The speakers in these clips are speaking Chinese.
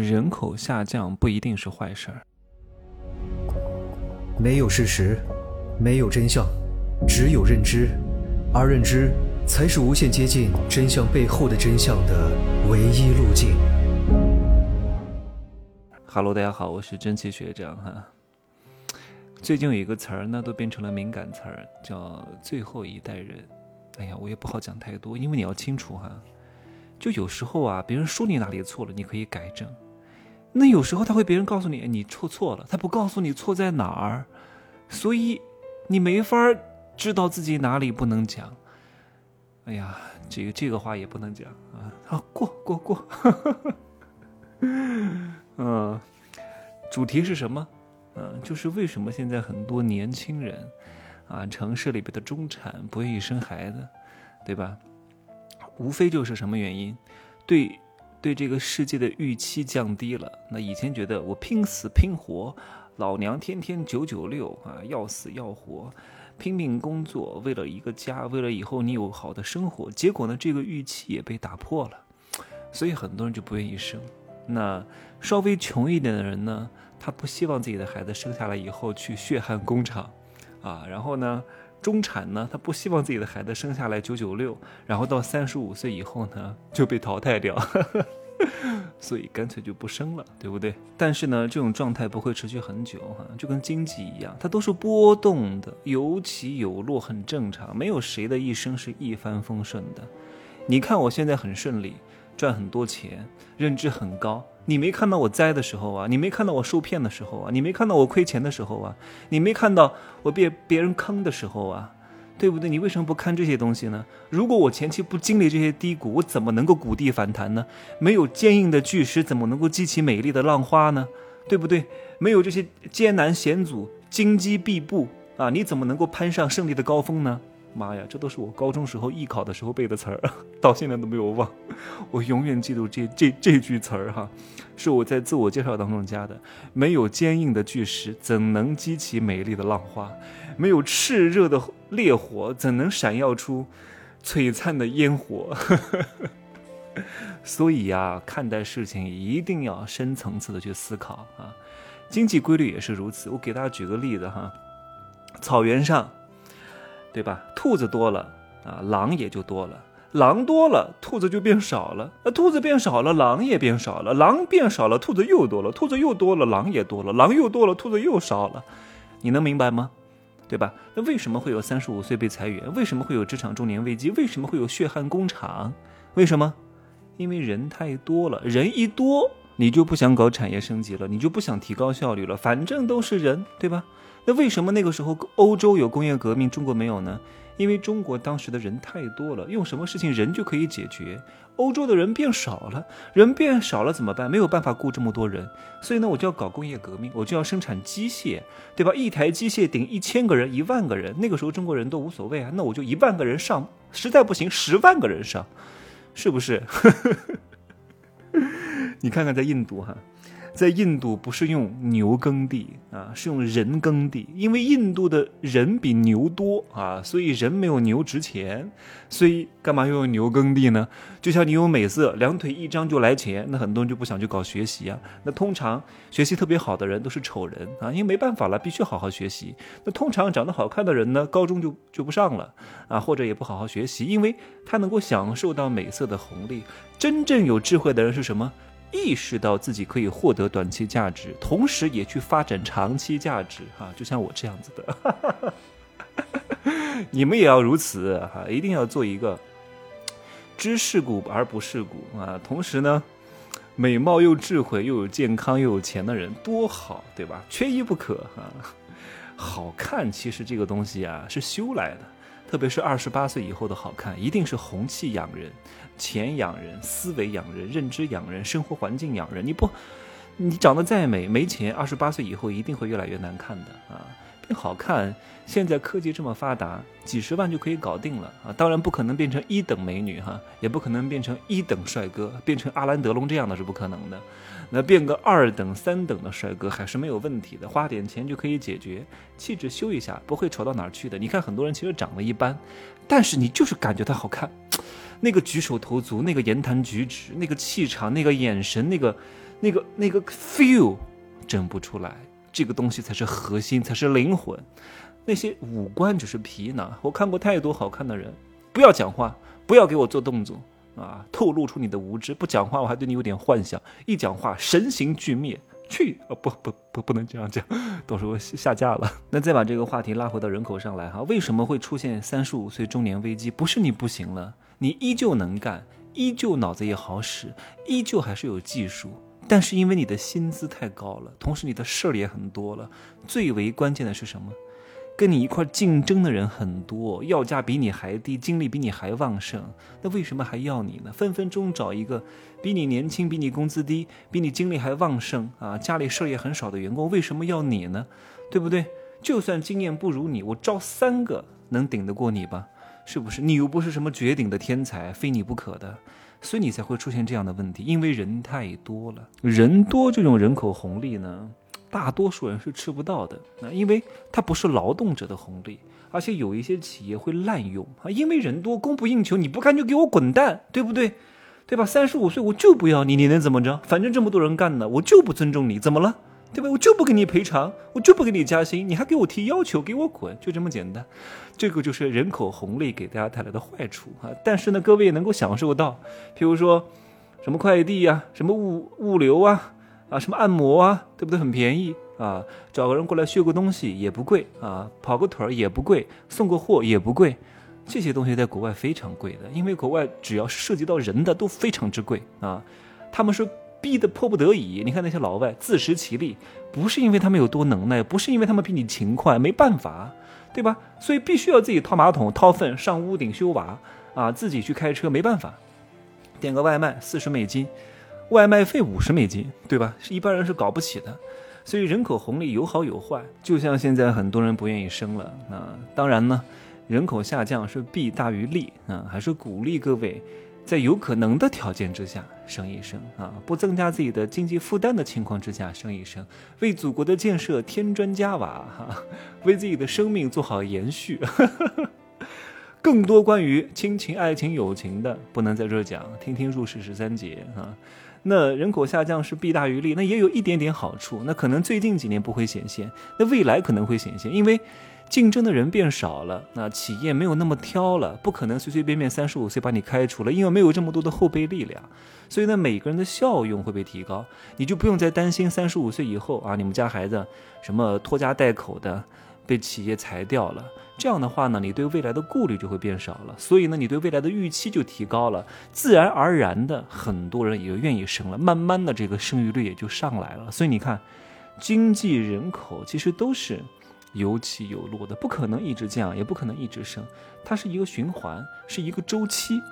人口下降不一定是坏事儿。没有事实，没有真相，只有认知，而认知才是无限接近真相背后的真相的唯一路径。Hello，大家好，我是真奇学长哈。最近有一个词儿呢，都变成了敏感词儿，叫“最后一代人”。哎呀，我也不好讲太多，因为你要清楚哈。就有时候啊，别人说你哪里错了，你可以改正。那有时候他会别人告诉你你错错了，他不告诉你错在哪儿，所以你没法知道自己哪里不能讲。哎呀，这个这个话也不能讲啊！好过过过。嗯，主题是什么？嗯，就是为什么现在很多年轻人啊，城市里边的中产不愿意生孩子，对吧？无非就是什么原因，对对这个世界的预期降低了。那以前觉得我拼死拼活，老娘天天九九六啊，要死要活，拼命工作，为了一个家，为了以后你有好的生活。结果呢，这个预期也被打破了，所以很多人就不愿意生。那稍微穷一点的人呢，他不希望自己的孩子生下来以后去血汗工厂，啊，然后呢？中产呢，他不希望自己的孩子生下来九九六，然后到三十五岁以后呢就被淘汰掉，所以干脆就不生了，对不对？但是呢，这种状态不会持续很久哈，就跟经济一样，它都是波动的，有起有落，很正常。没有谁的一生是一帆风顺的。你看我现在很顺利，赚很多钱，认知很高。你没看到我栽的时候啊，你没看到我受骗的时候啊，你没看到我亏钱的时候啊，你没看到我被别人坑的时候啊，对不对？你为什么不看这些东西呢？如果我前期不经历这些低谷，我怎么能够谷底反弹呢？没有坚硬的巨石，怎么能够激起美丽的浪花呢？对不对？没有这些艰难险阻、荆棘密布啊，你怎么能够攀上胜利的高峰呢？妈呀，这都是我高中时候艺考的时候背的词儿，到现在都没有忘。我永远记住这这这句词儿哈，是我在自我介绍当中加的。没有坚硬的巨石，怎能激起美丽的浪花？没有炽热的烈火，怎能闪耀出璀璨的烟火？所以呀，看待事情一定要深层次的去思考啊。经济规律也是如此。我给大家举个例子哈，草原上。对吧？兔子多了啊，狼也就多了；狼多了，兔子就变少了；那兔子变少了，狼也变少了；狼变少了，兔子又多了；兔子又多了，狼也多了；狼又多了，兔子又少了。你能明白吗？对吧？那为什么会有三十五岁被裁员？为什么会有职场中年危机？为什么会有血汗工厂？为什么？因为人太多了，人一多，你就不想搞产业升级了，你就不想提高效率了，反正都是人，对吧？那为什么那个时候欧洲有工业革命，中国没有呢？因为中国当时的人太多了，用什么事情人就可以解决。欧洲的人变少了，人变少了怎么办？没有办法雇这么多人，所以呢，我就要搞工业革命，我就要生产机械，对吧？一台机械顶一千个人、一万个人，那个时候中国人都无所谓啊，那我就一万个人上，实在不行十万个人上，是不是？你看看在印度哈。在印度不是用牛耕地啊，是用人耕地，因为印度的人比牛多啊，所以人没有牛值钱，所以干嘛要用牛耕地呢？就像你有美色，两腿一张就来钱，那很多人就不想去搞学习啊。那通常学习特别好的人都是丑人啊，因为没办法了，必须好好学习。那通常长得好看的人呢，高中就就不上了啊，或者也不好好学习，因为他能够享受到美色的红利。真正有智慧的人是什么？意识到自己可以获得短期价值，同时也去发展长期价值，哈，就像我这样子的，你们也要如此，哈，一定要做一个知世故而不世故啊。同时呢，美貌又智慧又有健康又有钱的人多好，对吧？缺一不可，哈。好看其实这个东西啊是修来的。特别是二十八岁以后的好看，一定是红气养人，钱养人，思维养人，认知养人，生活环境养人。你不，你长得再美，没钱，二十八岁以后一定会越来越难看的啊！好看，现在科技这么发达，几十万就可以搞定了啊！当然不可能变成一等美女哈，也不可能变成一等帅哥，变成阿兰德龙这样的是不可能的。那变个二等、三等的帅哥还是没有问题的，花点钱就可以解决，气质修一下不会丑到哪儿去的。你看很多人其实长得一般，但是你就是感觉他好看，那个举手投足、那个言谈举止、那个气场、那个眼神、那个那个那个 feel 整不出来，这个东西才是核心，才是灵魂。那些五官只是皮囊。我看过太多好看的人，不要讲话，不要给我做动作啊，透露出你的无知。不讲话，我还对你有点幻想；一讲话，神形俱灭。去啊，不不不，不能这样讲，到时候下架了。那再把这个话题拉回到人口上来哈，为什么会出现三十五岁中年危机？不是你不行了，你依旧能干，依旧脑子也好使，依旧还是有技术。但是因为你的薪资太高了，同时你的事儿也很多了，最为关键的是什么？跟你一块竞争的人很多，要价比你还低，精力比你还旺盛，那为什么还要你呢？分分钟找一个比你年轻、比你工资低、比你精力还旺盛啊，家里事儿也很少的员工，为什么要你呢？对不对？就算经验不如你，我招三个能顶得过你吧？是不是？你又不是什么绝顶的天才，非你不可的。所以你才会出现这样的问题，因为人太多了，人多这种人口红利呢，大多数人是吃不到的啊，因为它不是劳动者的红利，而且有一些企业会滥用啊，因为人多供不应求，你不干就给我滚蛋，对不对？对吧？三十五岁我就不要你，你能怎么着？反正这么多人干呢，我就不尊重你，怎么了？对吧？我就不给你赔偿，我就不给你加薪，你还给我提要求，给我滚，就这么简单。这个就是人口红利给大家带来的坏处啊。但是呢，各位也能够享受到，譬如说，什么快递呀，什么物物流啊，啊，什么按摩啊，对不对？很便宜啊，找个人过来修个东西也不贵啊，跑个腿儿也不贵，送个货也不贵。这些东西在国外非常贵的，因为国外只要是涉及到人的都非常之贵啊。他们是。逼得迫不得已，你看那些老外自食其力，不是因为他们有多能耐，不是因为他们比你勤快，没办法，对吧？所以必须要自己掏马桶、掏粪、上屋顶修瓦啊，自己去开车，没办法。点个外卖四十美金，外卖费五十美金，对吧？一般人是搞不起的。所以人口红利有好有坏，就像现在很多人不愿意生了啊。当然呢，人口下降是弊大于利啊，还是鼓励各位。在有可能的条件之下生一生啊，不增加自己的经济负担的情况之下生一生，为祖国的建设添砖加瓦哈，为自己的生命做好延续。更多关于亲情、爱情、友情的，不能在这讲，听听入世十三节啊。那人口下降是弊大于利，那也有一点点好处，那可能最近几年不会显现，那未来可能会显现，因为。竞争的人变少了，那企业没有那么挑了，不可能随随便便三十五岁把你开除了，因为没有这么多的后备力量，所以呢，每个人的效用会被提高，你就不用再担心三十五岁以后啊，你们家孩子什么拖家带口的被企业裁掉了，这样的话呢，你对未来的顾虑就会变少了，所以呢，你对未来的预期就提高了，自然而然的很多人也就愿意生了，慢慢的这个生育率也就上来了，所以你看，经济人口其实都是。有起有落的，不可能一直降，也不可能一直升，它是一个循环，是一个周期。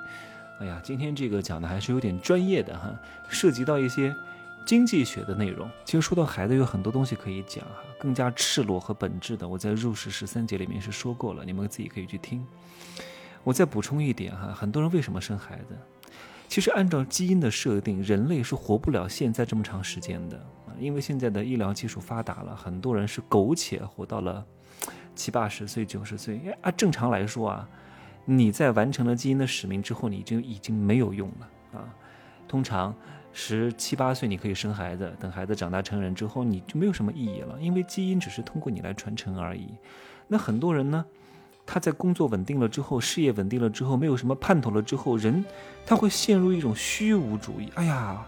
哎呀，今天这个讲的还是有点专业的哈，涉及到一些经济学的内容。其实说到孩子，有很多东西可以讲哈，更加赤裸和本质的，我在入世十三节里面是说过了，你们自己可以去听。我再补充一点哈，很多人为什么生孩子？其实按照基因的设定，人类是活不了现在这么长时间的，因为现在的医疗技术发达了，很多人是苟且活到了七八十岁、九十岁。啊，正常来说啊，你在完成了基因的使命之后，你就已经没有用了啊。通常十七八岁你可以生孩子，等孩子长大成人之后，你就没有什么意义了，因为基因只是通过你来传承而已。那很多人呢？他在工作稳定了之后，事业稳定了之后，没有什么盼头了之后，人他会陷入一种虚无主义。哎呀，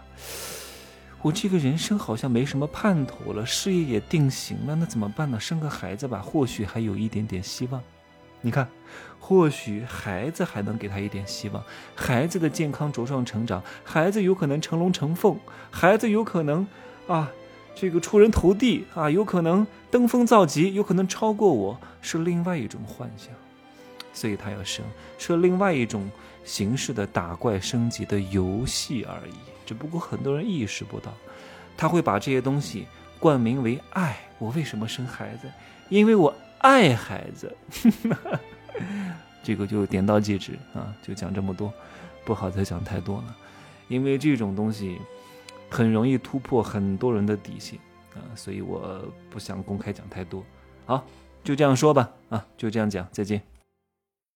我这个人生好像没什么盼头了，事业也定型了，那怎么办呢？生个孩子吧，或许还有一点点希望。你看，或许孩子还能给他一点希望，孩子的健康茁壮成长，孩子有可能成龙成凤，孩子有可能啊。这个出人头地啊，有可能登峰造极，有可能超过我，是另外一种幻想，所以他要生，是另外一种形式的打怪升级的游戏而已。只不过很多人意识不到，他会把这些东西冠名为爱。我为什么生孩子？因为我爱孩子。这个就点到即止啊，就讲这么多，不好再讲太多了，因为这种东西。很容易突破很多人的底线啊，所以我不想公开讲太多。好，就这样说吧，啊，就这样讲，再见。